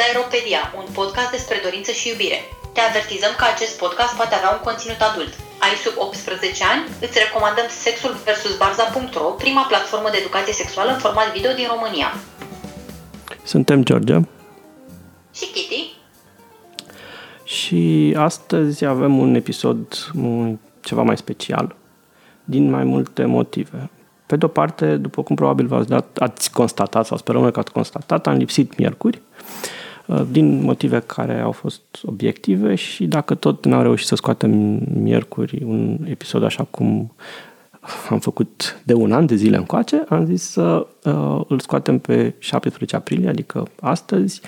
la Aeropedia, un podcast despre dorință și iubire. Te avertizăm că acest podcast poate avea un conținut adult. Ai sub 18 ani? Îți recomandăm Sexul vs. Barza.ro, prima platformă de educație sexuală în format video din România. Suntem George Și Kitty. și astăzi avem un episod un- ceva mai special din mai multe motive. Pe de o parte, după cum probabil v-ați dat, ați constatat sau sperăm noi că ați constatat, am lipsit miercuri uh, din motive care au fost obiective și dacă tot n-am reușit să scoatem miercuri un episod așa cum am făcut de un an de zile încoace, am zis să uh, îl scoatem pe 17 aprilie, adică astăzi,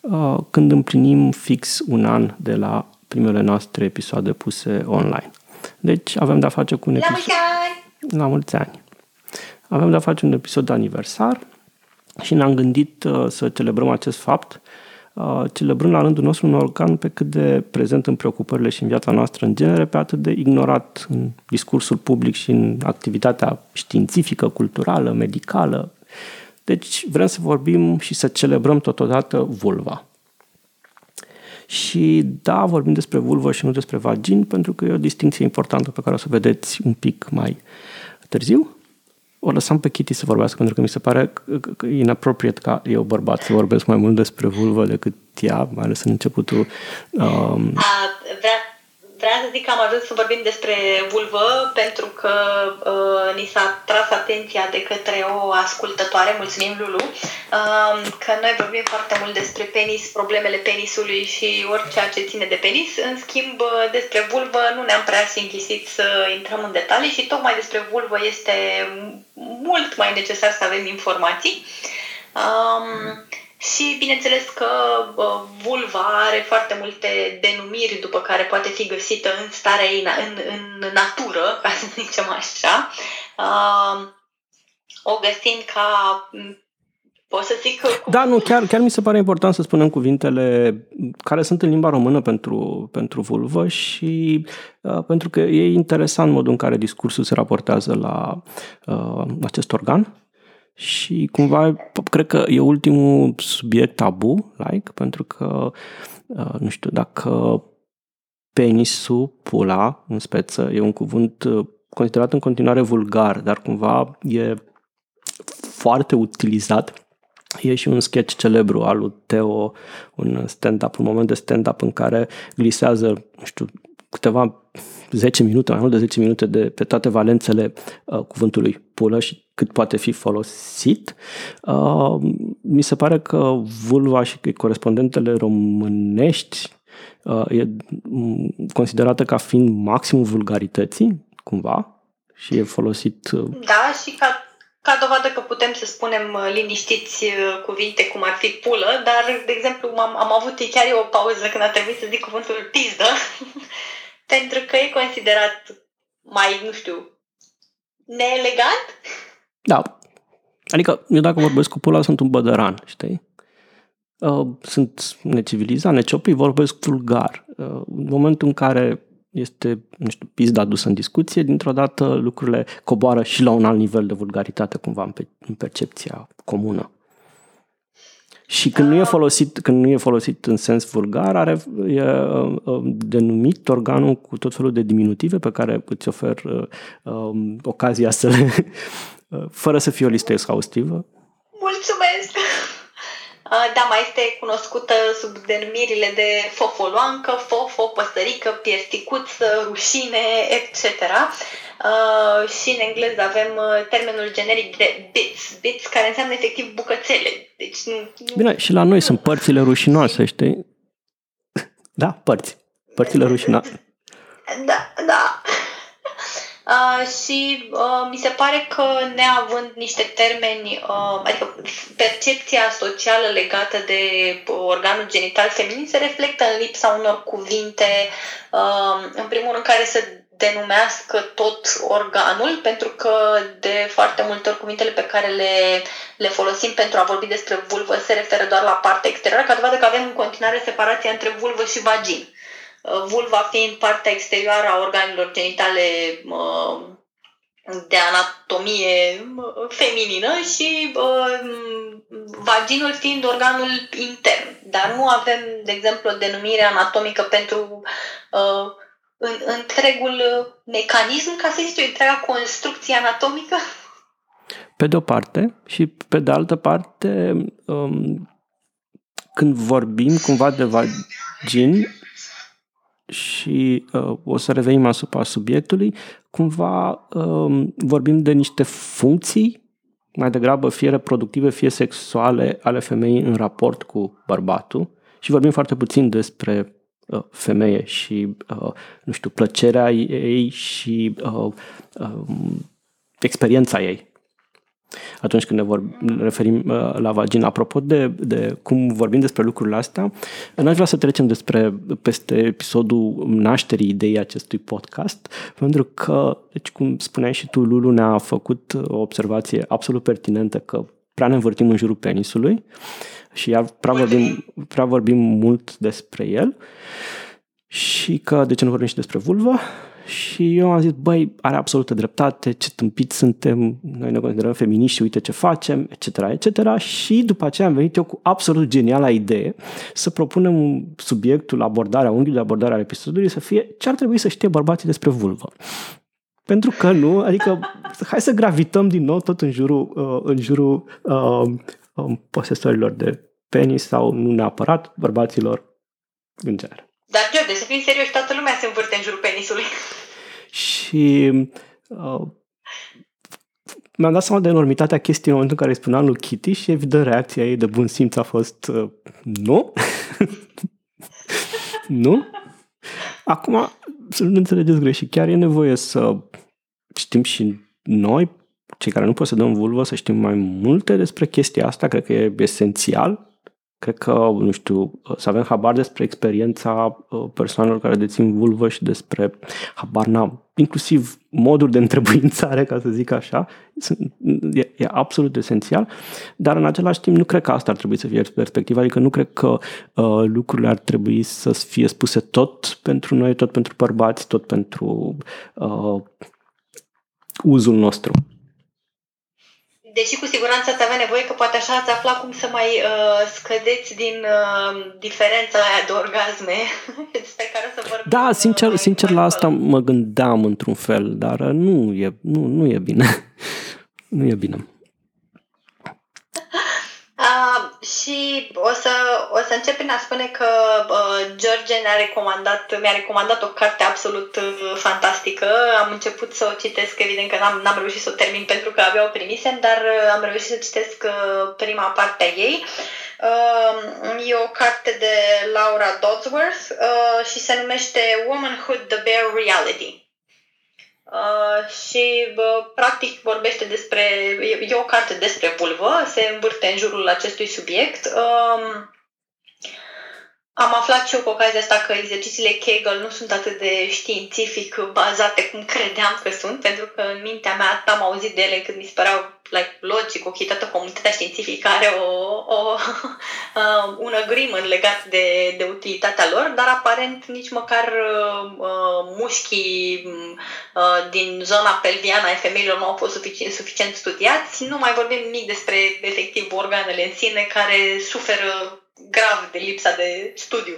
uh, când împlinim fix un an de la primele noastre episoade puse online. Deci avem de-a face cu un La episod... mulți ani! La mulți ani! Avem de-a face un episod de aniversar și ne-am gândit uh, să celebrăm acest fapt, uh, celebrând la rândul nostru un organ pe cât de prezent în preocupările și în viața noastră în genere, pe atât de ignorat în discursul public și în activitatea științifică, culturală, medicală. Deci vrem să vorbim și să celebrăm totodată vulva. Și da, vorbim despre vulvă și nu despre vagin, pentru că e o distinție importantă pe care o să o vedeți un pic mai târziu. O lăsam pe Kitty să vorbească, pentru că mi se pare că- că- că e inappropriate ca eu, bărbat, să vorbesc mai mult despre vulvă decât ea, mai ales în începutul um, A, vrea, vrea să zic că am ajuns să vorbim despre vulvă pentru că uh, ni s-a tras atenția de către o ascultătoare, mulțumim Lulu, uh, că noi vorbim foarte mult despre penis, problemele penisului și orice ce ține de penis. În schimb, uh, despre vulvă nu ne-am prea simțisit să intrăm în detalii și tocmai despre vulvă este mult mai necesar să avem informații. Um, și bineînțeles că uh, vulva are foarte multe denumiri după care poate fi găsită în starea ei, na- în, în natură, ca să zicem așa. Uh, o găsim ca, m, pot să zic, cu Da, nu, chiar, chiar mi se pare important să spunem cuvintele care sunt în limba română pentru, pentru vulvă și uh, pentru că e interesant modul în care discursul se raportează la uh, acest organ și cumva p- cred că e ultimul subiect tabu, like, pentru că uh, nu știu, dacă penisul, pula, în speță, e un cuvânt uh, considerat în continuare vulgar, dar cumva e foarte utilizat. E și un sketch celebru al lui Teo, un stand-up, un moment de stand-up în care glisează, nu știu, câteva 10 minute, mai mult de 10 minute de pe toate valențele uh, cuvântului pulă și cât poate fi folosit. Uh, mi se pare că vulva și că corespondentele românești uh, e mm, considerată ca fiind maximul vulgarității, cumva, și e folosit uh, Da, și ca, ca dovadă că putem să spunem uh, liniștiți uh, cuvinte cum ar fi pulă, dar, de exemplu, am, am avut chiar eu o pauză când a trebuit să zic cuvântul pizdă, pentru că e considerat mai, nu știu, neelegant. Da. Adică eu dacă vorbesc cu pula sunt un bădăran, știi? Uh, Sunt necivilizat, neciopit, vorbesc vulgar. Uh, În momentul în care este, nu știu, pizda dusă în discuție, dintr-o dată lucrurile coboară și la un alt nivel de vulgaritate cumva în, pe, în percepția comună. Și când nu, e folosit, când nu e folosit în sens vulgar, are, e uh, uh, denumit organul cu tot felul de diminutive pe care îți ofer uh, um, ocazia să le... uh, fără să fie o listă exhaustivă. Mulțumesc! Uh, Da, mai este cunoscută sub denumirile de fofoloancă, fofo, păsărică, piersticuță, rușine, etc. Uh, și în engleză avem uh, termenul generic de bits, bits care înseamnă efectiv bucățele. Deci nu, nu Bine, și la noi sunt părțile rușinoase, știi? Da, părți. Părțile rușinoase. Da, da. Uh, și uh, mi se pare că neavând niște termeni, uh, adică percepția socială legată de uh, organul genital feminin se reflectă în lipsa unor cuvinte, uh, în primul rând care să denumească tot organul, pentru că de foarte multe ori cuvintele pe care le, le folosim pentru a vorbi despre vulvă se referă doar la partea exterioară, ca dovadă că avem în continuare separația între vulvă și vagin. Uh, Vulva fiind partea exterioară a organelor genitale uh, de anatomie uh, feminină și uh, vaginul fiind organul intern dar nu avem, de exemplu, o denumire anatomică pentru uh, în, întregul mecanism, ca să zic întreaga construcție anatomică? Pe de o parte și pe de altă parte, um, când vorbim cumva de vagin și uh, o să revenim asupra subiectului, cumva um, vorbim de niște funcții mai degrabă fie reproductive, fie sexuale ale femeii în raport cu bărbatul și vorbim foarte puțin despre uh, femeie și, uh, nu știu, plăcerea ei și uh, uh, experiența ei atunci când ne, vor, ne referim uh, la vagina. Apropo de, de cum vorbim despre lucrurile astea, n-aș vrea să trecem despre peste episodul nașterii ideii acestui podcast, pentru că, deci cum spuneai și tu, Lulu ne-a făcut o observație absolut pertinentă că prea ne învârtim în jurul penisului și iar prea vorbim, prea vorbim mult despre el și că de ce nu vorbim și despre vulvă și eu am zis, băi, are absolută dreptate, ce tâmpiți suntem, noi ne considerăm feminiști, uite ce facem, etc., etc. Și după aceea am venit eu cu absolut geniala idee să propunem subiectul, abordarea, unghiul de abordare al episodului să fie ce ar trebui să știe bărbații despre vulvă. Pentru că nu, adică hai să gravităm din nou tot în jurul, uh, în jurul uh, uh, posesorilor de penis sau nu neapărat bărbaților în genere. Dar, George, să fim serioși, toată lumea se învârte în jurul penisului. Și uh, mi-am dat seama de enormitatea chestiei în momentul în care îi spuneam lui Kitty și evident reacția ei de bun simț a fost uh, nu. nu. Acum, să nu înțelegeți greșit, chiar e nevoie să știm și noi, cei care nu posedăm vulvă, să știm mai multe despre chestia asta, cred că e esențial. Cred că, nu știu, să avem habar despre experiența uh, persoanelor care dețin vulvă și despre habar n-am, inclusiv moduri de întrebuințare, ca să zic așa, e, e absolut esențial, dar în același timp nu cred că asta ar trebui să fie perspectiva, adică nu cred că uh, lucrurile ar trebui să fie spuse tot pentru noi, tot pentru bărbați, tot pentru uh, uzul nostru deși cu siguranță ați avea nevoie că poate așa ați afla cum să mai uh, scădeți din uh, diferența aia de orgasme despre care să vorbim. Da, sincer, uh, sincer la asta mă gândeam într-un fel, dar uh, nu e, nu, nu e bine. nu e bine. Uh, și o să, o să încep prin a spune că uh, George ne-a recomandat, mi-a recomandat o carte absolut uh, fantastică. Am început să o citesc, evident că n-am, n-am reușit să o termin pentru că abia o primisem, dar uh, am reușit să citesc uh, prima parte a ei. Uh, e o carte de Laura Dodsworth uh, și se numește Womanhood, the Bare Reality. Uh, și uh, practic vorbește despre, e, e o carte despre vulvă, se învârte în jurul acestui subiect. Uh, am aflat și eu cu ocazia asta că exercițiile Kegel nu sunt atât de științific bazate cum credeam că sunt, pentru că în mintea mea am auzit de ele când mi se păreau like, logic, ok, toată comunitatea științifică are o, o, uh, un agreement legat de, de utilitatea lor, dar aparent nici măcar uh, mușchii uh, din zona pelviană a femeilor nu au fost suficient, suficient studiați. Nu mai vorbim nimic despre efectiv organele în sine care suferă grav de lipsa de studiu.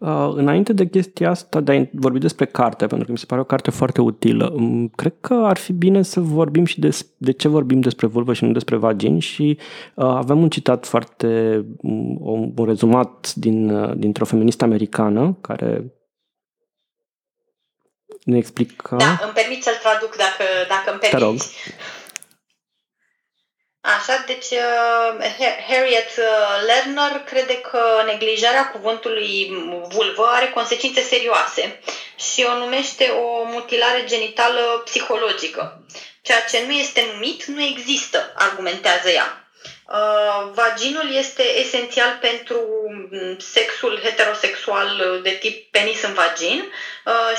Uh, înainte de chestia asta, de a vorbi despre carte, pentru că mi se pare o carte foarte utilă, um, cred că ar fi bine să vorbim și de, de ce vorbim despre vulvă și nu despre vagin și uh, avem un citat foarte, um, un, un rezumat din, uh, dintr-o feministă americană care ne explică... Da, îmi permit să-l traduc dacă, dacă îmi permiți. Așa, deci uh, Harriet uh, Lerner crede că neglijarea cuvântului vulvă are consecințe serioase și o numește o mutilare genitală psihologică. Ceea ce nu este numit nu există, argumentează ea. Uh, vaginul este esențial pentru mm, sexul heterosexual de tip penis în vagin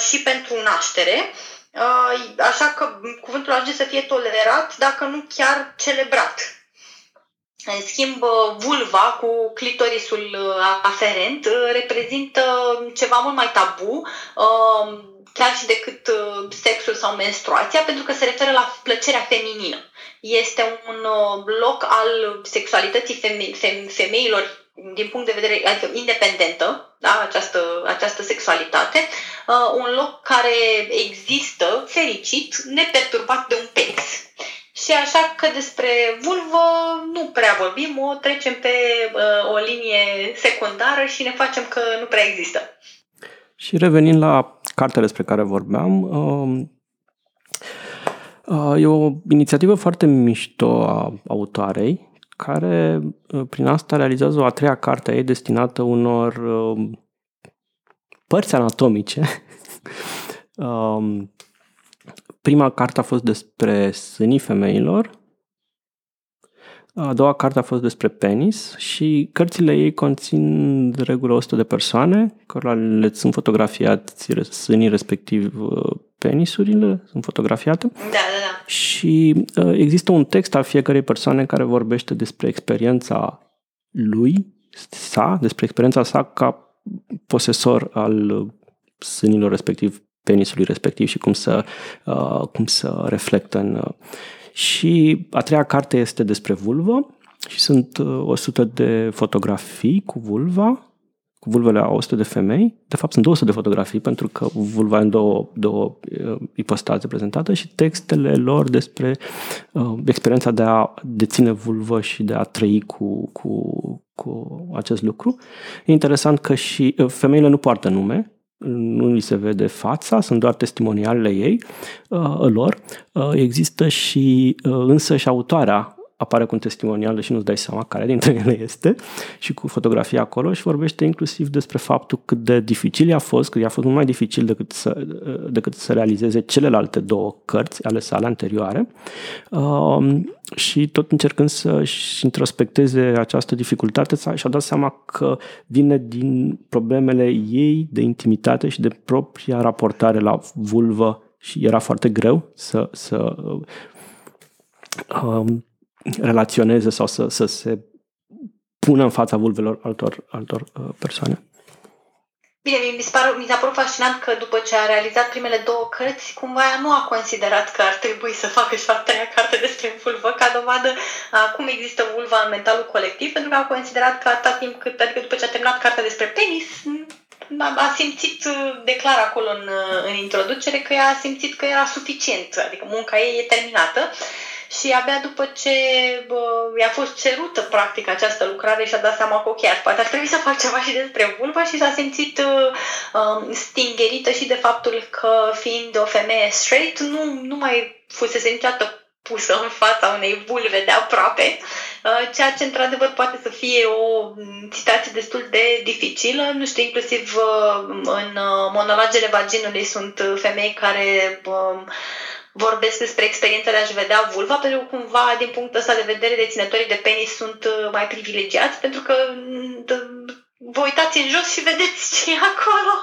și pentru naștere, așa că cuvântul ajunge să fie tolerat, dacă nu chiar celebrat. În schimb, vulva cu clitorisul aferent reprezintă ceva mult mai tabu, chiar și decât sexul sau menstruația, pentru că se referă la plăcerea feminină. Este un loc al sexualității femeilor din punct de vedere adică independentă, da, această, această sexualitate, uh, un loc care există fericit, neperturbat de un penis. Și așa că despre vulvă nu prea vorbim, o trecem pe uh, o linie secundară și ne facem că nu prea există. Și revenind la cartea despre care vorbeam, uh, uh, e o inițiativă foarte mișto a autoarei, care uh, prin asta realizează o a treia carte a ei destinată unor uh, părți anatomice. Um, prima carte a fost despre sânii femeilor, a doua carte a fost despre penis și cărțile ei conțin de regulă 100 de persoane, care le sunt fotografiați sânii respectiv uh, penisurile, sunt fotografiate. Da, da, da. Și uh, există un text al fiecarei persoane care vorbește despre experiența lui, sa, despre experiența sa ca posesor al sânilor respectiv, penisului respectiv și cum să, uh, cum să reflectă în... Uh, și a treia carte este despre vulvă și sunt 100 uh, de fotografii cu vulva, cu vulvele a 100 de femei. De fapt, sunt 200 de fotografii pentru că vulva în două, două uh, ipostaze prezentată și textele lor despre uh, experiența de a deține vulvă și de a trăi cu, cu, cu acest lucru. E interesant că și uh, femeile nu poartă nume, nu li se vede fața, sunt doar testimonialele ei, uh, lor. Uh, există și uh, însă și autoarea apare cu un testimonial și nu-ți dai seama care dintre ele este și cu fotografia acolo și vorbește inclusiv despre faptul cât de dificil a fost, că i-a fost mult mai dificil decât să, decât să realizeze celelalte două cărți ale sale anterioare. Um, și tot încercând să-și introspecteze această dificultate și-a dat seama că vine din problemele ei de intimitate și de propria raportare la vulvă și era foarte greu să, să um, relaționeze sau să, să se pună în fața vulvelor altor, altor uh, persoane. Bine, mi, s-a, mi s-a părut fascinant că după ce a realizat primele două cărți, cumva ea nu a considerat că ar trebui să facă și o a treia carte despre vulvă, ca dovadă a cum există vulva în mentalul colectiv, pentru că a considerat că atât timp cât, adică după ce a terminat cartea despre penis, a, a simțit, uh, declar acolo în, uh, în introducere, că ea a simțit că era suficient, adică munca ei e terminată și abia după ce bă, i-a fost cerută practic această lucrare și a dat seama că ok, poate ar trebui să fac ceva și despre vulva și s-a simțit uh, um, stingerită și de faptul că fiind o femeie straight nu, nu mai fusese niciodată pusă în fața unei vulve de aproape, uh, ceea ce într-adevăr poate să fie o situație destul de dificilă. Nu știu, inclusiv uh, în uh, monologele vaginului sunt femei care uh, vorbesc despre experiența de a-și vedea vulva, pentru că cumva, din punctul ăsta de vedere, deținătorii de penis sunt uh, mai privilegiați, pentru că mm, vă uitați în jos și vedeți ce e acolo.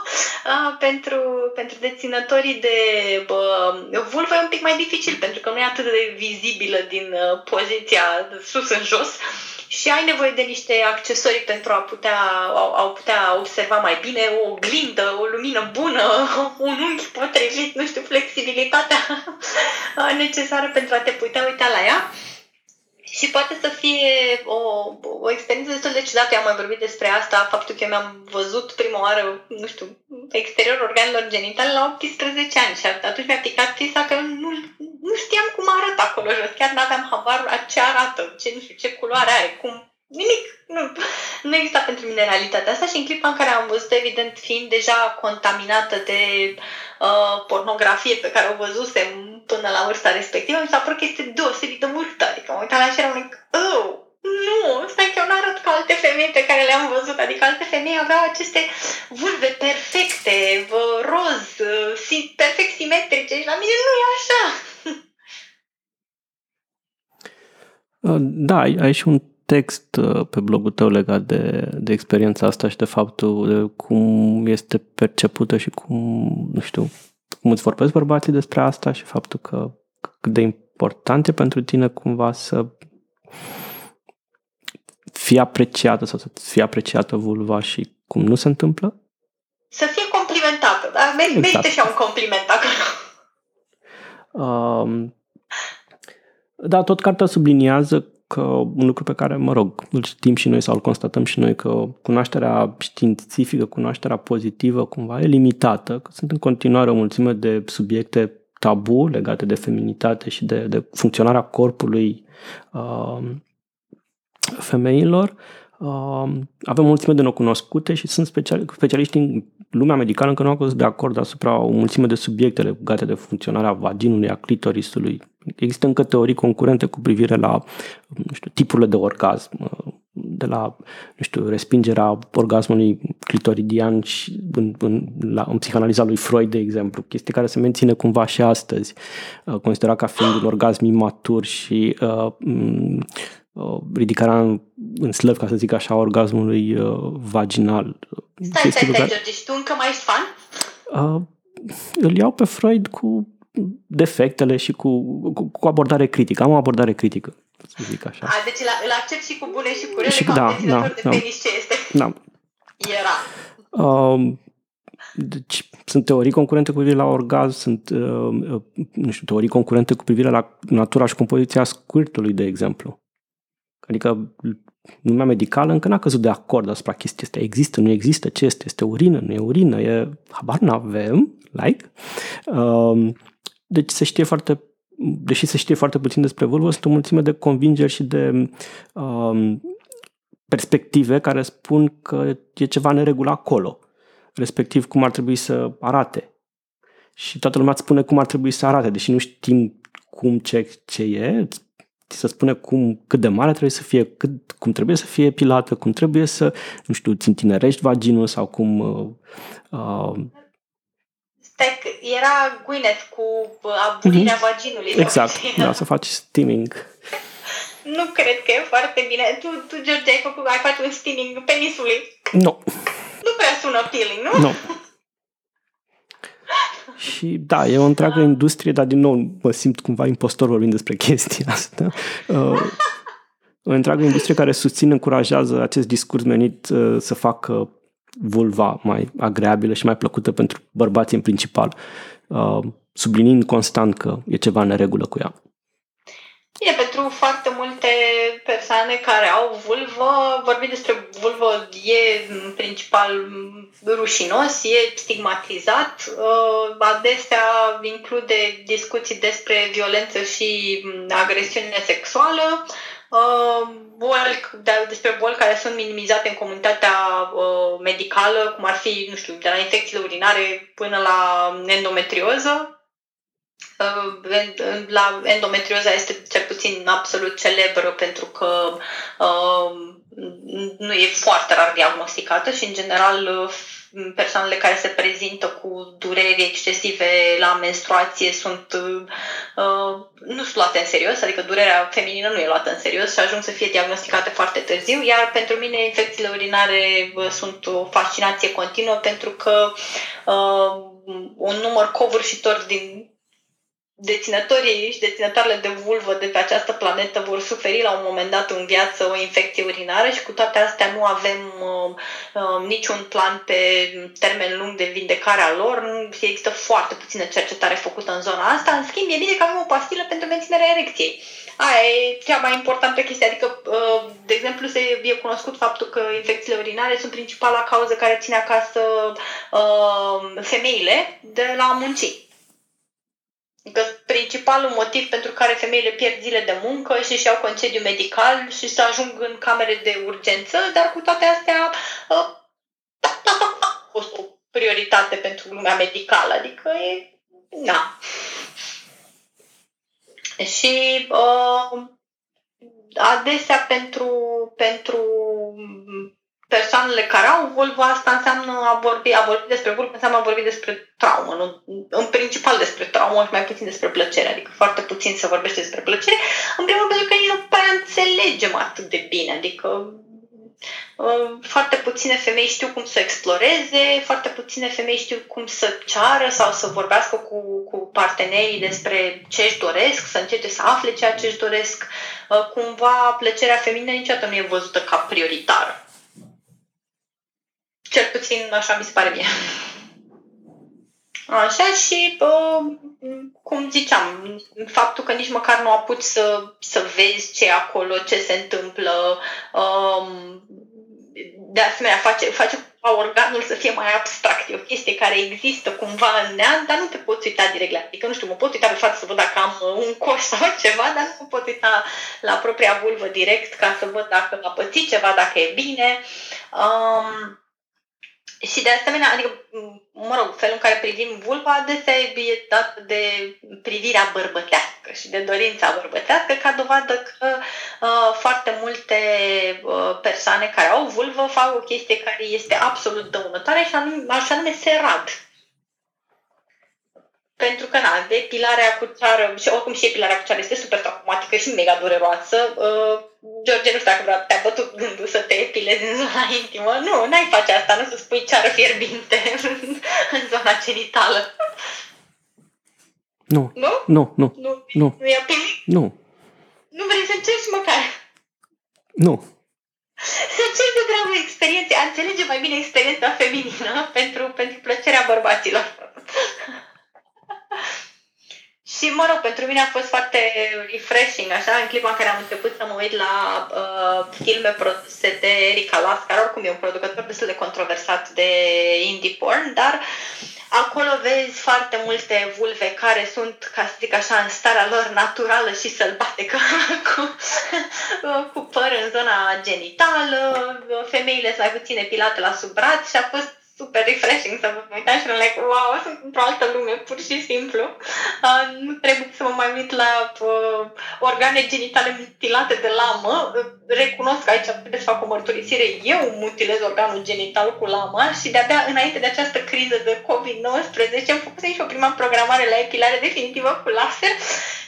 Uh, pentru, pentru deținătorii de uh, vulvă e un pic mai dificil, pentru că nu e atât de vizibilă din uh, poziția sus în jos. Uh, și ai nevoie de niște accesorii pentru a putea, a, a putea observa mai bine o oglindă, o lumină bună, un unghi potrivit, nu știu, flexibilitatea necesară pentru a te putea uita la ea. Și poate să fie o, o experiență destul de ciudată. Eu am mai vorbit despre asta, faptul că eu mi-am văzut prima oară, nu știu, exteriorul organelor genitale la 18 ani și atunci mi-a picat chestia că nu, nu știam cum arată acolo jos. Chiar n-aveam habar ce arată, ce, nu știu, ce culoare are, cum nimic. Nu, nu exista pentru mine realitatea asta și în clipa în care am văzut, evident, fiind deja contaminată de uh, pornografie pe care o văzusem până la vârsta respectivă, mi s-a părut că este deosebit de multă. Adică mă uitam la și eram oh, nu, stai că eu nu arăt ca alte femei pe care le-am văzut. Adică alte femei aveau aceste vulve perfecte, roz, perfect simetrice și la mine nu e așa. Da, ai și un text uh, pe blogul tău legat de, de experiența asta și de faptul de cum este percepută și cum, nu știu, cum îți vorbesc bărbații despre asta și faptul că cât de important e pentru tine cumva să fie apreciată sau să fie apreciată vulva și cum nu se întâmplă? Să fie complimentată, dar merită exact. și un compliment acolo. Um, da, tot cartea subliniază că un lucru pe care, mă rog, îl știm și noi sau îl constatăm și noi, că cunoașterea științifică, cunoașterea pozitivă cumva e limitată, că sunt în continuare o mulțime de subiecte tabu legate de feminitate și de, de funcționarea corpului uh, femeilor. Uh, avem o mulțime de necunoscute și sunt speciali, specialiști în lumea medicală încă nu au fost de acord asupra o mulțime de subiecte legate de funcționarea vaginului, a clitorisului. Există încă teorii concurente cu privire la nu știu, tipurile de orgasm, uh, de la nu știu, respingerea orgasmului clitoridian și în, în, la, în psihanaliza lui Freud, de exemplu, chestie care se menține cumva și astăzi, uh, considerat ca fiind un orgasm imatur și uh, uh, ridicarea în, în slăv, ca să zic așa, orgasmului uh, vaginal. Stai, stai, stai, George, și tu încă mai ești fan? Uh, îl iau pe Freud cu defectele și cu, cu, cu abordare critică. Am o abordare critică, să zic așa. A, deci îl accept și cu bune și cu rele, și, ca da, da, de da. penis ce este. Da. Era. Um, deci sunt teorii concurente cu privire la orgasm, sunt uh, uh, nu știu, teorii concurente cu privire la natura și compoziția squirtului, de exemplu. Adică lumea medicală încă n-a căzut de acord asupra chestii astea. Există, nu există, ce este? Este urină, nu e urină, e... Habar n-avem, like. Um, deci se știe foarte, deși se știe foarte puțin despre vulvă, sunt o mulțime de convingeri și de um, perspective care spun că e ceva neregulă acolo, respectiv cum ar trebui să arate. Și toată lumea îți spune cum ar trebui să arate, deși nu știm cum, ce, ce e, ți se spune cum, cât de mare trebuie să fie, cât, cum trebuie să fie pilată, cum trebuie să, nu știu, ți întinerești vaginul sau cum uh, uh, Tec, era Gwyneth cu uh, aburirea mm-hmm. vaginului. Exact, da, să faci steaming. nu cred că e foarte bine. Tu, tu George, ai, făcut, ai face un steaming penisului? Nu. Nu prea sună appealing, nu? Nu. Și da, e o întreagă industrie, dar din nou mă simt cumva impostor vorbind despre chestia asta. Uh, o întreagă industrie care susține, încurajează acest discurs menit uh, să facă vulva mai agreabilă și mai plăcută pentru bărbați în principal, uh, sublinind constant că e ceva în regulă cu ea. E pentru foarte multe persoane care au vulvă, vorbim despre vulvă e în principal rușinos, e stigmatizat, uh, adesea include discuții despre violență și agresiune sexuală, uh, boli, despre boli care sunt minimizate în comunitatea uh, medicală, cum ar fi, nu știu, de la infecțiile urinare până la endometrioză. Uh, la endometrioza este cel puțin absolut celebră pentru că uh, nu e foarte rar diagnosticată și în general persoanele care se prezintă cu dureri excesive la menstruație sunt uh, nu sunt luate în serios, adică durerea feminină nu e luată în serios și ajung să fie diagnosticate foarte târziu, iar pentru mine infecțiile urinare uh, sunt o fascinație continuă pentru că uh, un număr covârșitor din deținătorii și deținătoarele de vulvă de pe această planetă vor suferi la un moment dat în viață o infecție urinară și cu toate astea nu avem uh, uh, niciun plan pe termen lung de vindecare a lor. Există foarte puțină cercetare făcută în zona asta. În schimb, e bine că avem o pastilă pentru menținerea erecției. Aia e cea mai importantă chestie. Adică, uh, de exemplu, se e cunoscut faptul că infecțiile urinare sunt principala cauză care ține acasă uh, femeile de la muncii Că principalul motiv pentru care femeile pierd zile de muncă și își iau concediu medical și să ajung în camere de urgență, dar cu toate astea uh, a fost o prioritate pentru lumea medicală, adică e... Na. Și uh, adesea pentru, pentru persoanele care au vulvă, asta înseamnă a vorbi, a vorbi despre vulvă, înseamnă a vorbi despre traumă, nu, în principal despre traumă și mai puțin despre plăcere, adică foarte puțin se vorbește despre plăcere, în primul rând pentru că nu prea înțelegem atât de bine, adică uh, foarte puține femei știu cum să exploreze, foarte puține femei știu cum să ceară sau să vorbească cu, cu partenerii despre ce își doresc, să încerce să afle ceea ce își doresc. Uh, cumva plăcerea feminină niciodată nu e văzută ca prioritară. Cel puțin așa mi se pare mie. Așa și, uh, cum ziceam, faptul că nici măcar nu apuci să, să vezi ce e acolo, ce se întâmplă, um, de asemenea face, face ca organul să fie mai abstract. E o chestie care există cumva în neam, dar nu te poți uita direct la Adică, nu știu, mă pot uita pe față să văd dacă am uh, un coș sau ceva, dar nu mă pot uita la propria vulvă direct ca să văd dacă a pățit ceva, dacă e bine. Um, și de asemenea, adică, mă rog, felul în care privim vulva adesea e dat de privirea bărbătească și de dorința bărbătească ca dovadă că uh, foarte multe uh, persoane care au vulvă fac o chestie care este absolut dăunătoare și anume, așa nume se rad. Pentru că, na, depilarea cu ceară, și oricum și epilarea cu ceară este super traumatică și mega dureroasă. Uh, George, nu știu dacă vreau, te-a bătut gândul să te epilezi în zona intimă. Nu, n-ai face asta, nu să spui ceară fierbinte în zona genitală. Nu. Nu? Nu, nu. Nu, nu. nu e Nu. Nu vrei să încerci măcar? Nu. Să încerci de dragul experienței, a înțelege mai bine experiența feminină pentru, pentru plăcerea bărbaților. Și, mă rog, pentru mine a fost foarte refreshing, așa, în clipa în care am început să mă uit la uh, filme produse de Erika Las, care oricum e un producător destul de controversat de indie porn, dar acolo vezi foarte multe vulve care sunt, ca să zic așa, în starea lor naturală și sălbatică, cu, cu păr în zona genitală, femeile sunt mai puțin epilate la sub braț și a fost super refreshing să vă uitați și like, wow, sunt într-o altă lume, pur și simplu. Uh, nu trebuie să mă mai uit la uh, organe genitale mutilate de lamă. Uh, recunosc că aici trebuie să fac o mărturisire. Eu mutilez organul genital cu lama și de-abia înainte de această criză de COVID-19 am făcut și o prima programare la epilare definitivă cu laser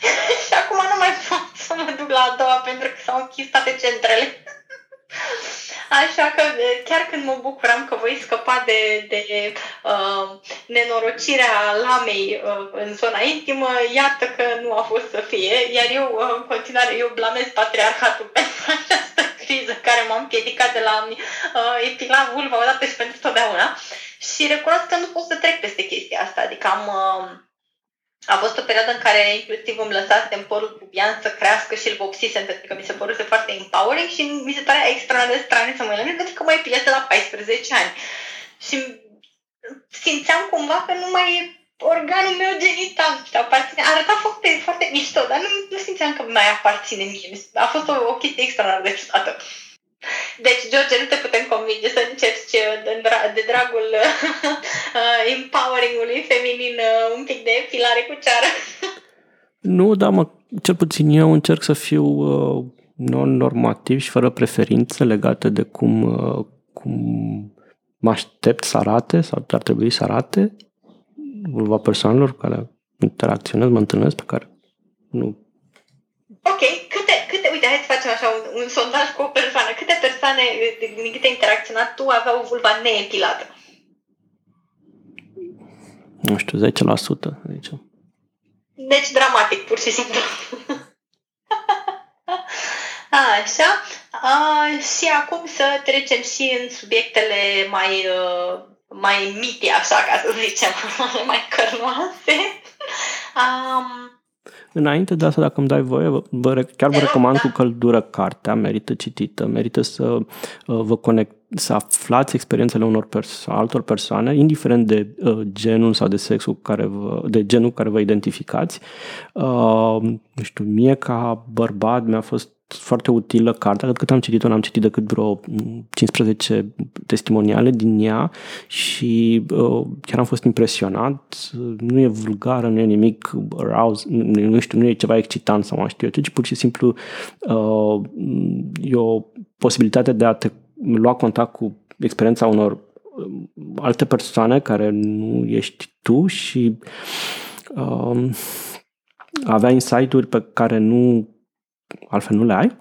și acum nu mai pot să mă duc la a doua pentru că s-au închis toate centrele. Așa că chiar când mă bucuram că voi scăpa de, de uh, nenorocirea lamei uh, în zona intimă, iată că nu a fost să fie, iar eu uh, în continuare eu blamez patriarhatul pentru această criză care m-a împiedicat de la uh, epila vulva odată și pentru totdeauna. Și recunosc că nu pot să trec peste chestia asta, adică am... Uh, a fost o perioadă în care inclusiv îmi lăsasem părul pubian să crească și îl vopsisem pentru că mi se păruse foarte empowering și mi se părea extra de strane să mă lămesc pentru că mă epilez la 14 ani. Și simțeam cumva că nu mai e organul meu genital și aparține. Arăta foarte, foarte mișto, dar nu, nu simțeam că mai aparține mie. A fost o, o chestie extraordinar de ciudată. Deci, George, nu te putem convinge să încerci de, dra- de dragul uh, empowering-ului feminin uh, un pic de filare cu ceară. nu, dar mă, cel puțin eu încerc să fiu uh, non-normativ și fără preferințe legate de cum, uh, cum mă aștept să arate sau ar trebui să arate vulva persoanelor care interacționez, mă întâlnesc, pe care nu... Ok, câte, câte, uite, hai să facem așa un, un sondaj cu o persoană. Câte persoane din câte ai interacționat tu aveau vulva neepilată? Nu știu, 10%. Deci, deci dramatic, pur și simplu. Așa. A, și acum să trecem și în subiectele mai, uh, mai miti, așa ca să zicem, mai cărnoase. Um, Înainte de asta, dacă îmi dai voie, vă, chiar vă recomand cu căldură cartea, merită citită, merită să uh, vă conect, să aflați experiențele unor perso- altor persoane, indiferent de uh, genul sau de sexul care vă, de genul care vă identificați. Uh, nu știu, mie ca bărbat mi-a fost foarte utilă cartea, cât am citit-o, n-am citit decât vreo 15 testimoniale din ea și uh, chiar am fost impresionat. Nu e vulgară, nu e nimic arouse, nu, nu știu, nu e ceva excitant sau mai știu eu, ci pur și simplu uh, e o posibilitate de a te lua contact cu experiența unor uh, alte persoane care nu ești tu și uh, avea insight-uri pe care nu altfel nu le ai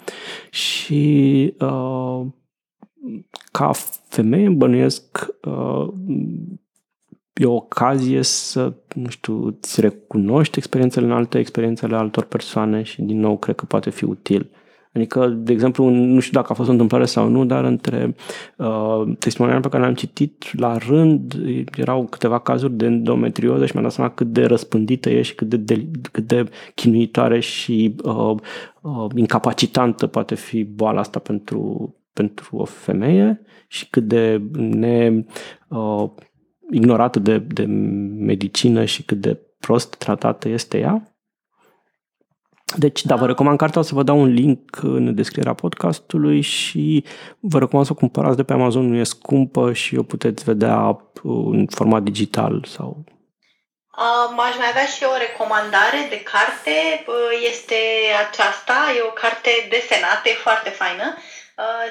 și uh, ca femeie bănuiesc e o ocazie să, nu știu, îți recunoști experiențele în alte experiențele altor persoane și din nou cred că poate fi util. Adică, de exemplu, nu știu dacă a fost o întâmplare sau nu, dar între uh, testimoniale pe care le-am citit, la rând erau câteva cazuri de endometrioză și mi-am dat seama cât de răspândită e și cât de, de, cât de chinuitoare și uh, uh, incapacitantă poate fi boala asta pentru, pentru o femeie și cât de ne uh, ignorată de, de medicină și cât de prost tratată este ea. Deci, da, vă recomand cartea, o să vă dau un link în descrierea podcastului și vă recomand să o cumpărați de pe Amazon, nu e scumpă și o puteți vedea în format digital sau... M-aș mai avea și o recomandare de carte, este aceasta, e o carte desenată, e foarte faină,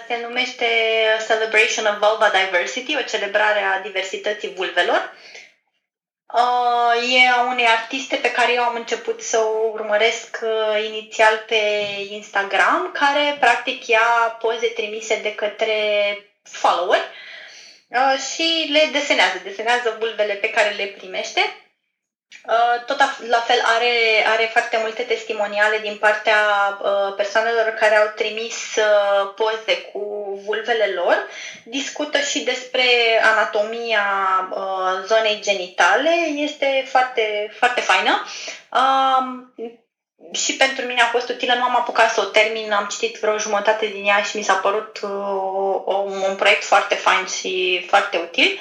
se numește Celebration of Vulva Diversity, o celebrare a diversității vulvelor. Uh, e a unei artiste pe care eu am început să o urmăresc uh, inițial pe Instagram, care practic ia poze trimise de către follower uh, și le desenează, desenează vulvele pe care le primește. Uh, tot la fel are, are foarte multe testimoniale din partea uh, persoanelor care au trimis uh, poze cu vulvele lor. Discută și despre anatomia zonei genitale. Este foarte, foarte faină. Um, și pentru mine a fost utilă, nu am apucat să o termin, am citit vreo jumătate din ea și mi s-a părut un, un proiect foarte fain și foarte util.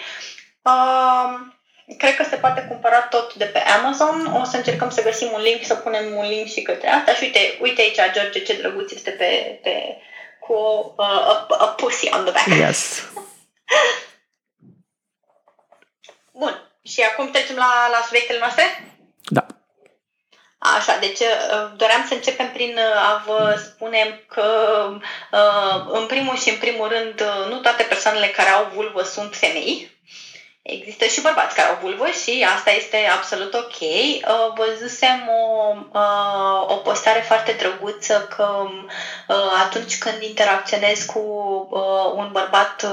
Uh, Cred că se poate cumpăra tot de pe Amazon. O să încercăm să găsim un link, să punem un link și către asta. Și uite, uite aici, George, ce drăguț este pe, pe cu o, uh, a, a pussy on the back. Yes. Bun. Și acum trecem la, la subiectele noastre? Da. Așa, deci uh, doream să începem prin uh, a vă spune că, în primul și în primul rând, nu toate persoanele care au vulvă sunt femei. Există și bărbați care au vulvă și asta este absolut ok. Uh, văzusem o, uh, o postare foarte drăguță că uh, atunci când interacționez cu un bărbat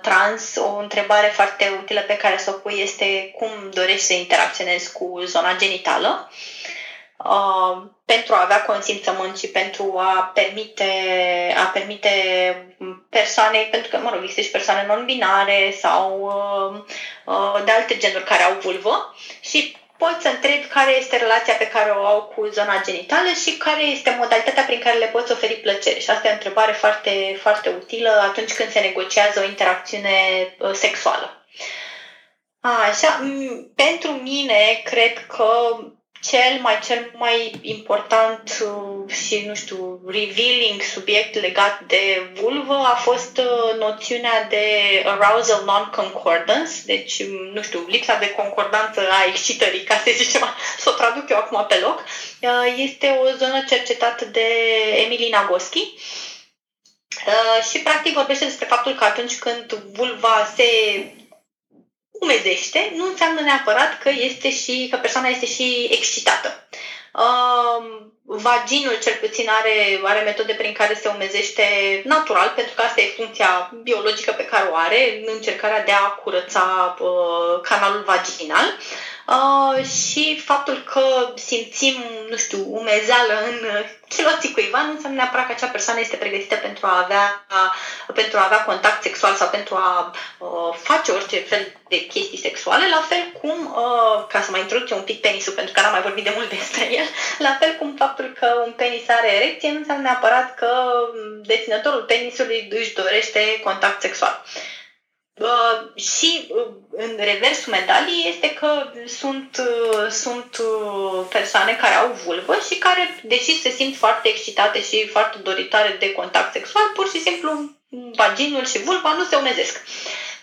trans, o întrebare foarte utilă pe care să o pui este cum dorești să interacționezi cu zona genitală. Uh, pentru a avea consimțământ și pentru a permite, a permite persoane, pentru că, mă rog, există și persoane non-binare sau uh, uh, de alte genuri care au vulvă și poți să întrebi care este relația pe care o au cu zona genitală și care este modalitatea prin care le poți oferi plăcere. Și asta e o întrebare foarte, foarte utilă atunci când se negociază o interacțiune uh, sexuală. Așa, pentru mine, cred că cel mai, cel mai important uh, și, nu știu, revealing subiect legat de vulvă a fost uh, noțiunea de arousal non-concordance, deci, um, nu știu, lipsa de concordanță a excitării, ca să zicem, să o traduc eu acum pe loc. Uh, este o zonă cercetată de Emily Nagoski. Și, practic, vorbește despre faptul că atunci când vulva se umezește, nu înseamnă neapărat că este și că persoana este și excitată. Uh, vaginul cel puțin are, are metode prin care se umezește natural, pentru că asta e funcția biologică pe care o are, în încercarea de a curăța uh, canalul vaginal. Uh, și faptul că simțim, nu știu, umezeală în chiloții cuiva nu înseamnă neapărat că acea persoană este pregătită pentru a avea, uh, pentru a avea contact sexual sau pentru a uh, face orice fel de chestii sexuale, la fel cum, uh, ca să mai introduc un pic penisul, pentru că n-am mai vorbit de mult despre el, la fel cum faptul că un penis are erecție nu înseamnă neapărat că deținătorul penisului își dorește contact sexual. Uh, și uh, în reversul medaliei este că sunt, uh, sunt uh, persoane care au vulvă și care, deși se simt foarte excitate și foarte doritoare de contact sexual, pur și simplu vaginul și vulva nu se umezesc.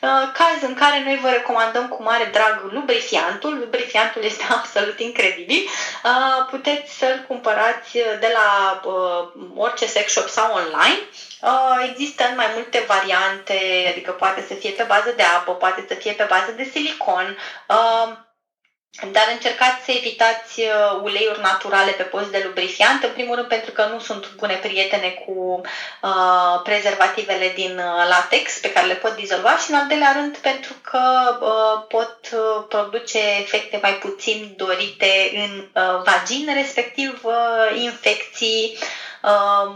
Uh, caz în care noi vă recomandăm cu mare drag lubrifiantul. Lubrifiantul este absolut incredibil. Uh, puteți să-l cumpărați de la orice sex shop sau online. Există în mai multe variante, adică poate să fie pe bază de apă, poate să fie pe bază de silicon dar încercați să evitați uh, uleiuri naturale pe post de lubrifiant, în primul rând pentru că nu sunt bune prietene cu uh, prezervativele din uh, latex pe care le pot dizolva și în al doilea rând pentru că uh, pot uh, produce efecte mai puțin dorite în uh, vagin, respectiv uh, infecții, uh,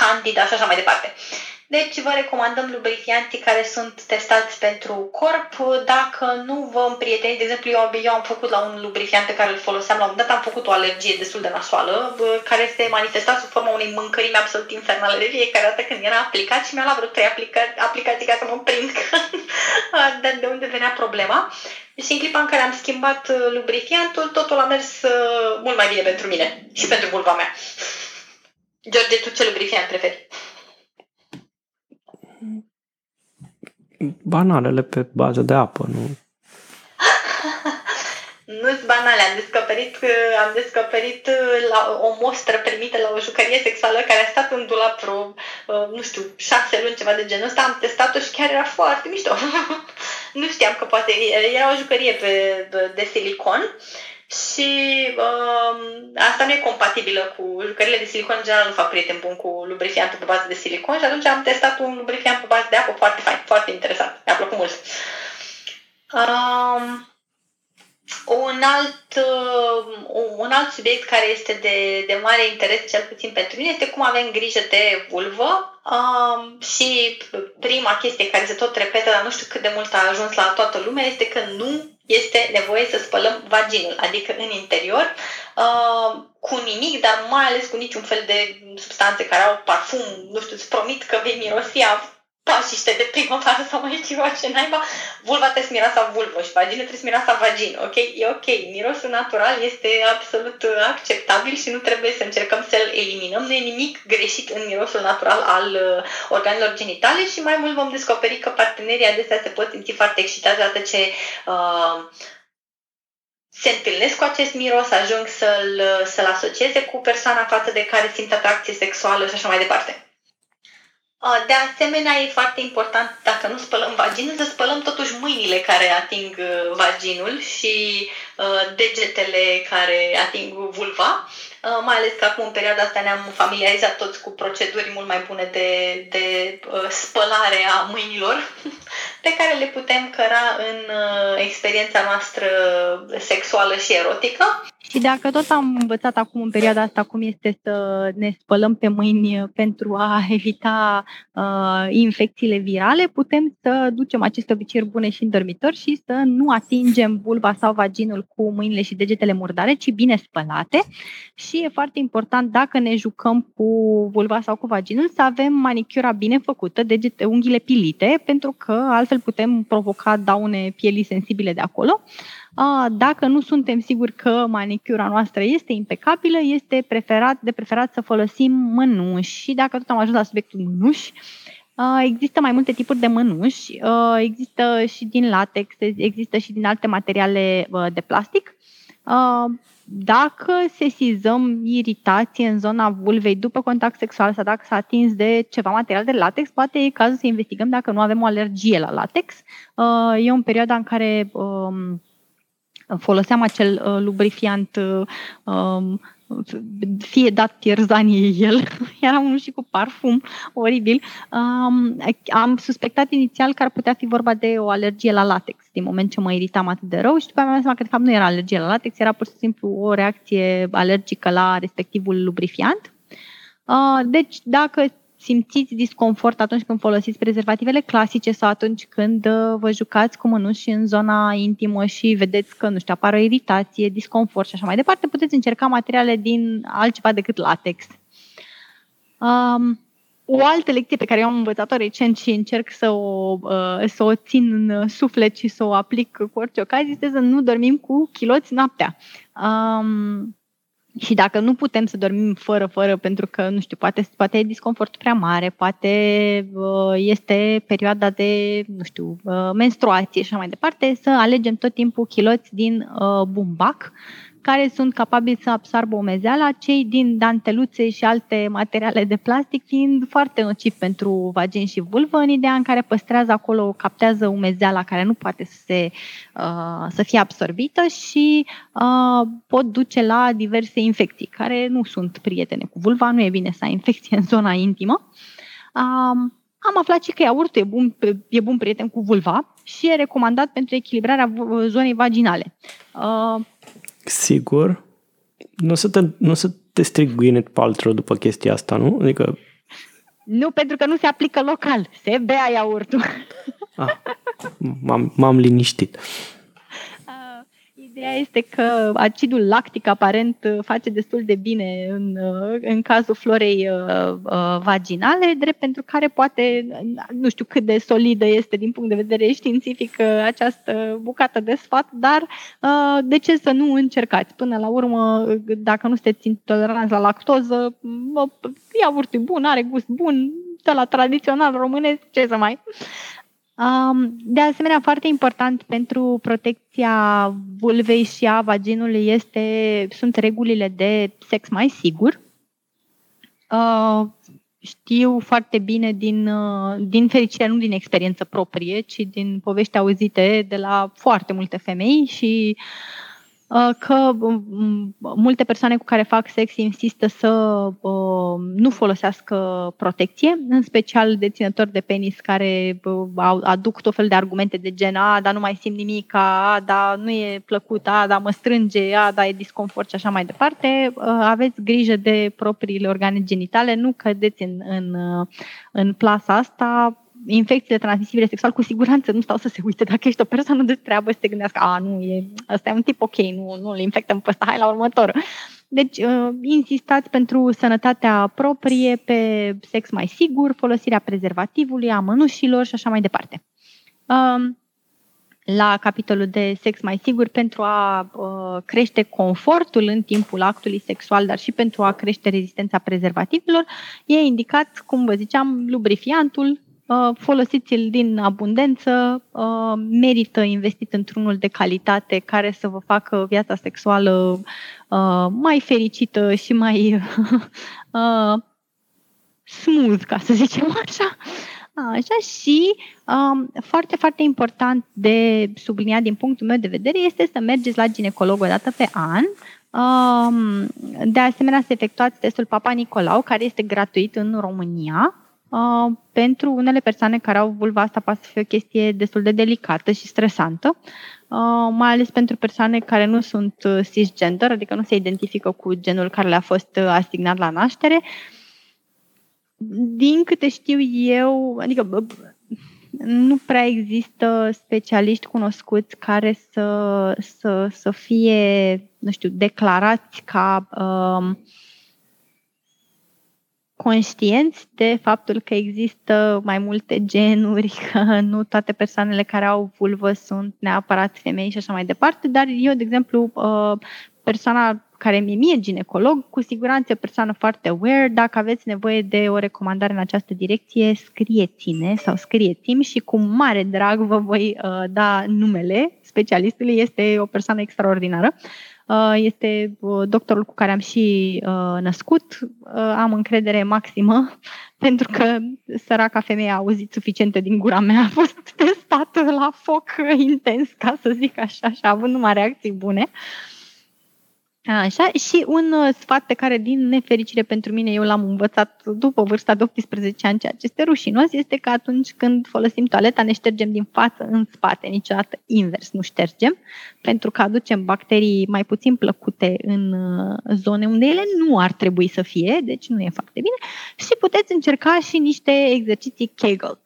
candida și așa mai departe. Uh, deci vă recomandăm lubrifianții care sunt testați pentru corp. Dacă nu vă împrieteniți, de exemplu, eu, eu am făcut la un lubrifiant pe care îl foloseam la un dat, am făcut o alergie destul de nasoală, care se manifesta sub forma unei mâncărimi absolut infernale de fiecare dată când era aplicat și mi-a luat vreo trei aplica- aplicații ca să mă prind de, de unde venea problema. Și în clipa în care am schimbat lubrifiantul, totul a mers uh, mult mai bine pentru mine și pentru vulva mea. George, tu ce lubrifiant preferi? banalele pe bază de apă, nu? nu sunt banale. Am descoperit, am descoperit uh, la o mostră primită la o jucărie sexuală care a stat în dulap vreo, uh, nu știu, șase luni, ceva de genul ăsta. Am testat-o și chiar era foarte mișto. nu știam că poate... Era o jucărie pe, de silicon și um, asta nu e compatibilă cu jucările de silicon. În general nu fac prieten bun cu lubrifiantul pe bază de silicon și atunci am testat un lubrifiant pe bază de apă foarte fain, foarte interesant. Mi-a plăcut mult. Um, un alt, uh, un alt subiect care este de, de mare interes, cel puțin pentru mine, este cum avem grijă de vulvă um, și prima chestie care se tot repetă, dar nu știu cât de mult a ajuns la toată lumea, este că nu este nevoie să spălăm vaginul, adică în interior, uh, cu nimic, dar mai ales cu niciun fel de substanțe care au parfum, nu știu, îți promit că vei mirosi pașiște de primăvară sau mai ceva ce naiba, vulva trebuie să miroasa vulvă și vagina trebuie să miroasa vagin, ok? E ok. Mirosul natural este absolut acceptabil și nu trebuie să încercăm să-l eliminăm. Nu e nimic greșit în mirosul natural al uh, organelor genitale și mai mult vom descoperi că partenerii adesea se pot simți foarte excitați dată ce uh, se întâlnesc cu acest miros, ajung să-l, să-l asocieze cu persoana față de care simt atracție sexuală și așa mai departe. De asemenea, e foarte important, dacă nu spălăm vaginul, să spălăm totuși mâinile care ating uh, vaginul și uh, degetele care ating vulva, uh, mai ales că acum în perioada asta ne-am familiarizat toți cu proceduri mult mai bune de, de spălare a mâinilor, pe care le putem căra în experiența noastră sexuală și erotică. Și dacă tot am învățat acum în perioada asta cum este să ne spălăm pe mâini pentru a evita uh, infecțiile virale, putem să ducem aceste obiceiuri bune și în dormitor și să nu atingem vulva sau vaginul cu mâinile și degetele murdare, ci bine spălate. Și e foarte important dacă ne jucăm cu vulva sau cu vaginul să avem manicura bine făcută, degete, unghiile pilite, pentru că altfel putem provoca daune pielii sensibile de acolo. Dacă nu suntem siguri că manicura noastră este impecabilă, este preferat, de preferat să folosim mănuși. Și dacă tot am ajuns la subiectul mănuși, Există mai multe tipuri de mănuși, există și din latex, există și din alte materiale de plastic. Dacă sesizăm iritație în zona vulvei după contact sexual sau dacă s-a atins de ceva material de latex, poate e cazul să investigăm dacă nu avem o alergie la latex. E o perioadă în care foloseam acel uh, lubrifiant uh, um, fie dat pierzanie el, era unul și cu parfum oribil. Um, am suspectat inițial că ar putea fi vorba de o alergie la latex, din moment ce mă iritam atât de rău și după aceea mi-am seama că de fapt nu era alergie la latex, era pur și simplu o reacție alergică la respectivul lubrifiant. Uh, deci, dacă simțiți disconfort atunci când folosiți prezervativele clasice sau atunci când uh, vă jucați cu mânuși în zona intimă și vedeți că, nu știu, apare o iritație, disconfort și așa mai departe, puteți încerca materiale din altceva decât latex. Um, o altă lecție pe care eu am învățat-o recent și încerc să o, uh, să o țin în suflet și să o aplic cu orice ocazie este să nu dormim cu chiloți noaptea. Um, și dacă nu putem să dormim fără, fără, pentru că, nu știu, poate, poate e disconfort prea mare, poate uh, este perioada de, nu știu, uh, menstruație și așa mai departe, să alegem tot timpul chiloți din uh, bumbac, care sunt capabili să absorbă umezeala, cei din danteluțe și alte materiale de plastic fiind foarte nociv pentru vagin și vulvă, în ideea în care păstrează acolo, captează umezeala care nu poate să, se, uh, să fie absorbită și uh, pot duce la diverse infecții, care nu sunt prietene cu vulva, nu e bine să ai infecție în zona intimă. Um, am aflat și că iaurtul e bun, e bun prieten cu vulva și e recomandat pentru echilibrarea zonei vaginale. Uh, Sigur. Nu o să te, nu o să te strig Gwyneth Paltrow după chestia asta, nu? Adică... Nu, pentru că nu se aplică local. Se bea iaurtul. Ah, m-am, m-am liniștit. Ideea este că acidul lactic aparent face destul de bine în, în cazul florei uh, uh, vaginale, drept pentru care poate, nu știu cât de solidă este din punct de vedere științific uh, această bucată de sfat, dar de ce să nu încercați? Până la urmă, dacă nu sunteți intoleranți la lactoză, iaurtul e bun, are gust bun, de la tradițional românesc, ce să mai... De asemenea, foarte important pentru protecția vulvei și a vaginului este, sunt regulile de sex mai sigur. Știu foarte bine din, din fericire, nu din experiență proprie, ci din povești auzite de la foarte multe femei și uh, Uh, că um, um, multe persoane cu care fac sex insistă să uh, nu folosească protecție, în special deținători de penis care uh, aduc tot fel de argumente de gen a, dar nu mai simt nimic, a, dar nu e plăcut, a, dar mă strânge, a, dar e disconfort și așa mai departe. Aveți grijă de propriile organe genitale, nu cădeți în, în, în plasa asta, infecțiile transmisibile sexual, cu siguranță nu stau să se uite dacă ești o persoană de treabă să te gândească, a, nu, e, ăsta e un tip ok, nu, nu îl infectăm pe ăsta, hai la următor. Deci, uh, insistați pentru sănătatea proprie pe sex mai sigur, folosirea prezervativului, a mănușilor și așa mai departe. Uh, la capitolul de sex mai sigur pentru a uh, crește confortul în timpul actului sexual, dar și pentru a crește rezistența prezervativelor, e indicat, cum vă ziceam, lubrifiantul, Uh, folosiți-l din abundență, uh, merită investit într-unul de calitate care să vă facă viața sexuală uh, mai fericită și mai smooth, ca să zicem așa. Așa și um, foarte, foarte important de subliniat din punctul meu de vedere este să mergeți la ginecolog o dată pe an. Um, de asemenea, să efectuați testul Papa Nicolau, care este gratuit în România Uh, pentru unele persoane care au vulva asta poate să fie o chestie destul de delicată și stresantă, uh, mai ales pentru persoane care nu sunt uh, cisgender, adică nu se identifică cu genul care le-a fost asignat la naștere. Din câte știu eu, adică nu prea există specialiști cunoscuți care să, să, să fie, nu știu, declarați ca uh, conștienți de faptul că există mai multe genuri, că nu toate persoanele care au vulvă sunt neapărat femei și așa mai departe, dar eu, de exemplu, uh, persoana care mi mie ginecolog, cu siguranță e o persoană foarte aware. Dacă aveți nevoie de o recomandare în această direcție, scrieți-ne sau scrieți-mi și cu mare drag vă voi uh, da numele specialistului. Este o persoană extraordinară. Uh, Uh, este uh, doctorul cu care am și uh, născut. Am încredere maximă pentru că săraca femeie a auzit suficiente din gura mea, a fost testată la foc intens, ca să zic așa, și a avut numai reacții bune. Uh, Așa, și un uh, sfat pe care, din nefericire pentru mine, eu l-am învățat după vârsta de 18 ani, ceea ce este rușinos, este că atunci când folosim toaleta, ne ștergem din față în spate, niciodată invers nu ștergem, pentru că aducem bacterii mai puțin plăcute în uh, zone unde ele nu ar trebui să fie, deci nu e foarte bine, și puteți încerca și niște exerciții Kegel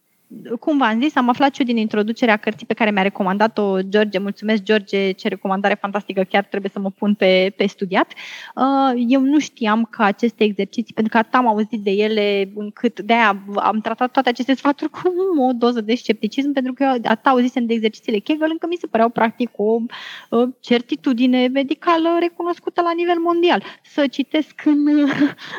cum v-am zis, am aflat și eu din introducerea cărții pe care mi-a recomandat-o George. Mulțumesc, George, ce recomandare fantastică, chiar trebuie să mă pun pe, pe studiat. Uh, eu nu știam că aceste exerciții, pentru că atât am auzit de ele încât de-aia am tratat toate aceste sfaturi cu o doză de scepticism, pentru că eu atât auzisem de exercițiile Kegel, încă mi se păreau practic o certitudine medicală recunoscută la nivel mondial. Să citesc în,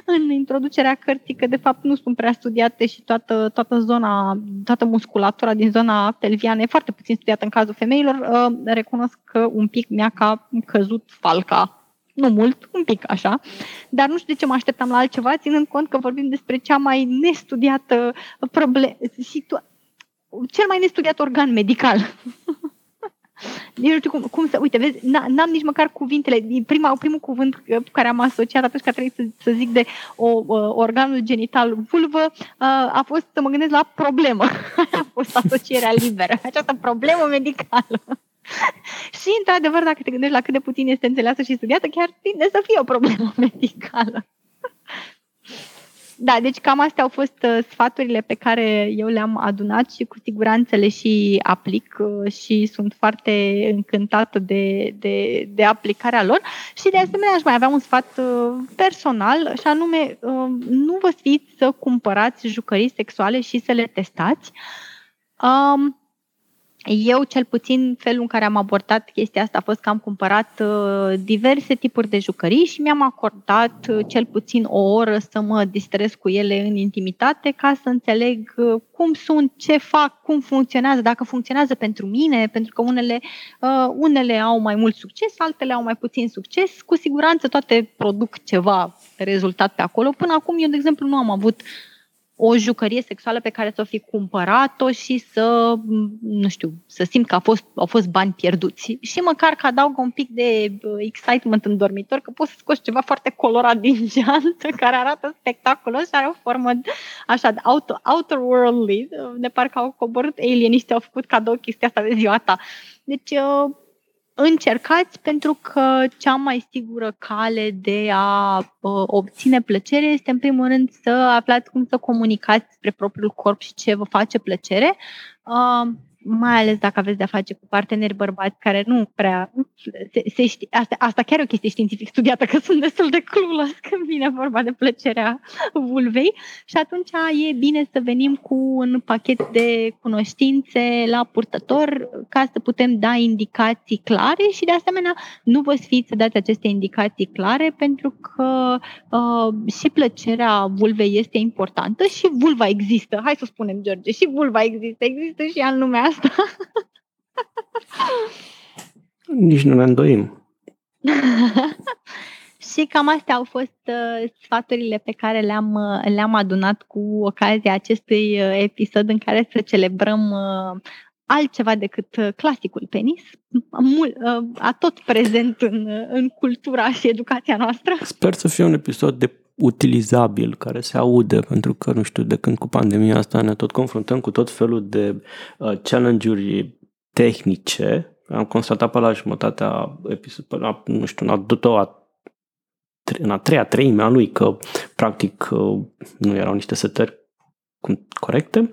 în introducerea cărții că de fapt nu sunt prea studiate și toată, toată zona toată musculatura din zona pelviană e foarte puțin studiată în cazul femeilor, uh, recunosc că un pic mi-a ca căzut falca. Nu mult, un pic așa, dar nu știu de ce mă așteptam la altceva, ținând cont că vorbim despre cea mai nestudiată problemă, situa- cel mai nestudiat organ medical. Nici nu știu cum, cum să... Uite, vezi, n-am nici măcar cuvintele. Prima, primul cuvânt cu care am asociat atunci când trebuie să, să zic de o, uh, organul genital vulvă uh, a fost să mă gândesc la problemă. a fost asocierea liberă. Această problemă medicală. și, într-adevăr, dacă te gândești la cât de puțin este înțeleasă și studiată, chiar tinde să fie o problemă medicală. Da, deci cam astea au fost uh, sfaturile pe care eu le-am adunat și cu siguranță le și aplic uh, și sunt foarte încântată de, de, de aplicarea lor. Și de asemenea aș mai avea un sfat uh, personal și anume nu vă sfiți să cumpărați jucării sexuale și să le testați. Um, eu, cel puțin, felul în care am abordat chestia asta a fost că am cumpărat uh, diverse tipuri de jucării și mi-am acordat uh, cel puțin o oră să mă distrez cu ele în intimitate ca să înțeleg uh, cum sunt, ce fac, cum funcționează, dacă funcționează pentru mine, pentru că unele, unele au mai mult succes, altele au mai puțin succes. Cu siguranță toate produc ceva rezultat pe acolo. Până acum, eu, de exemplu, nu am avut uh, o jucărie sexuală pe care să o fi cumpărat-o și să, nu știu, să simt că a fost, au fost bani pierduți. Și măcar că adaugă un pic de excitement în dormitor, că poți să scoți ceva foarte colorat din geantă, care arată spectaculos și are o formă așa, outer, outerworldly, de parcă au coborât alieniști, au făcut cadou chestia asta de ziua ta. Deci, încercați pentru că cea mai sigură cale de a uh, obține plăcere este în primul rând să aflați cum să comunicați despre propriul corp și ce vă face plăcere. Uh, mai ales dacă aveți de-a face cu parteneri bărbați care nu prea se, se știe, asta, asta chiar e o chestie științific studiată, că sunt destul de clulos când vine vorba de plăcerea vulvei și atunci e bine să venim cu un pachet de cunoștințe la purtător ca să putem da indicații clare și de asemenea nu vă sfiți să dați aceste indicații clare pentru că uh, și plăcerea vulvei este importantă și vulva există. Hai să spunem, George, și vulva există, există și ea în lumea asta. Nici nu ne îndoim. și cam astea au fost uh, sfaturile pe care le-am, uh, le-am adunat cu ocazia acestui uh, episod în care să celebrăm uh, altceva decât uh, clasicul penis, mul, uh, a tot prezent în, uh, în cultura și educația noastră. Sper să fie un episod de utilizabil, care se aude, pentru că, nu știu, de când cu pandemia asta ne tot confruntăm cu tot felul de uh, challenge-uri tehnice. Am constatat pe la jumătatea episodului, nu știu, în a doua în a treia treime a lui că practic uh, nu erau niște setări corecte.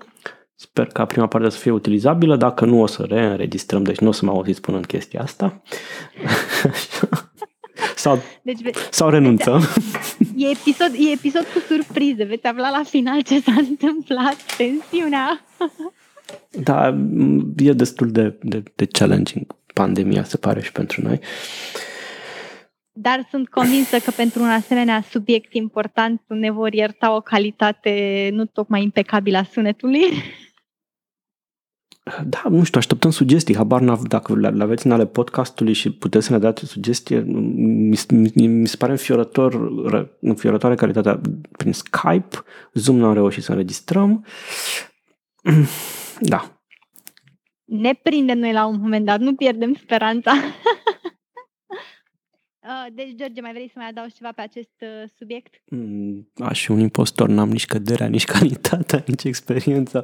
Sper ca prima parte să fie utilizabilă, dacă nu o să reînregistrăm, deci nu o să mă auziți spunând chestia asta. sau, deci, sau renunțăm. E episod, e episod cu surprize, veți afla la final ce s-a întâmplat, tensiunea. Da, e destul de, de, de challenging pandemia, se pare, și pentru noi. Dar sunt convinsă că pentru un asemenea subiect important ne vor ierta o calitate nu tocmai impecabilă a sunetului. Da, nu știu, așteptăm sugestii. Habar n dacă le aveți în ale podcastului și puteți să ne dați sugestie, mi, mi, mi se pare înfiorător, înfiorătoare calitatea prin Skype. Zoom n-am reușit să înregistrăm. Da. Ne prindem noi la un moment dat, nu pierdem speranța. Uh, deci, George, mai vrei să mai adaugi ceva pe acest uh, subiect? Mm, aș fi un impostor, n-am nici căderea, nici calitatea, nici experiența.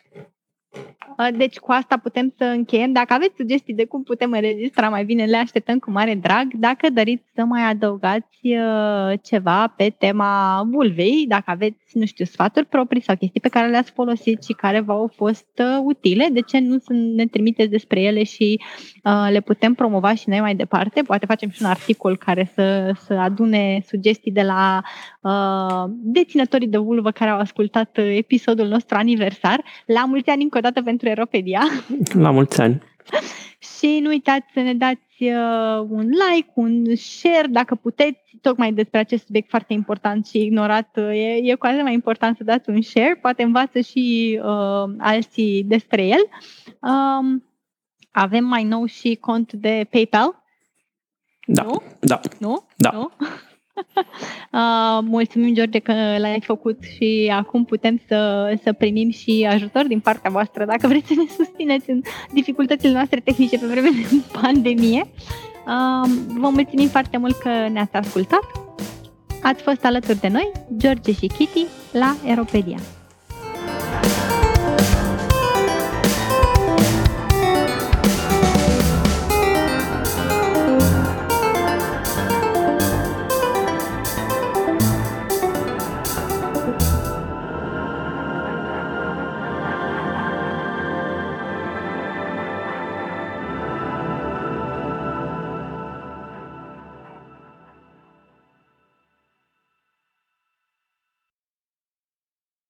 Deci cu asta putem să încheiem. Dacă aveți sugestii de cum putem înregistra mai bine, le așteptăm cu mare drag. Dacă doriți să mai adăugați uh, ceva pe tema vulvei, dacă aveți, nu știu, sfaturi proprii sau chestii pe care le-ați folosit și care v-au fost uh, utile, de ce nu să ne trimiteți despre ele și uh, le putem promova și noi mai departe? Poate facem și un articol care să, să adune sugestii de la deținătorii de vulvă care au ascultat episodul nostru aniversar. La mulți ani încă o dată pentru Eropedia. La mulți ani! și nu uitați să ne dați uh, un like, un share, dacă puteți, tocmai despre acest subiect foarte important și ignorat. Uh, e, e cu atât mai important să dați un share, poate învață și uh, alții despre el. Um, avem mai nou și cont de PayPal, Da, nu? da. Nu? Da. Nu? Uh, mulțumim, George, că l-ai făcut și acum putem să, să primim și ajutor din partea voastră dacă vreți să ne susțineți în dificultățile noastre tehnice pe vreme de pandemie. Uh, vă mulțumim foarte mult că ne-ați ascultat. Ați fost alături de noi, George și Kitty, la Aeropedia.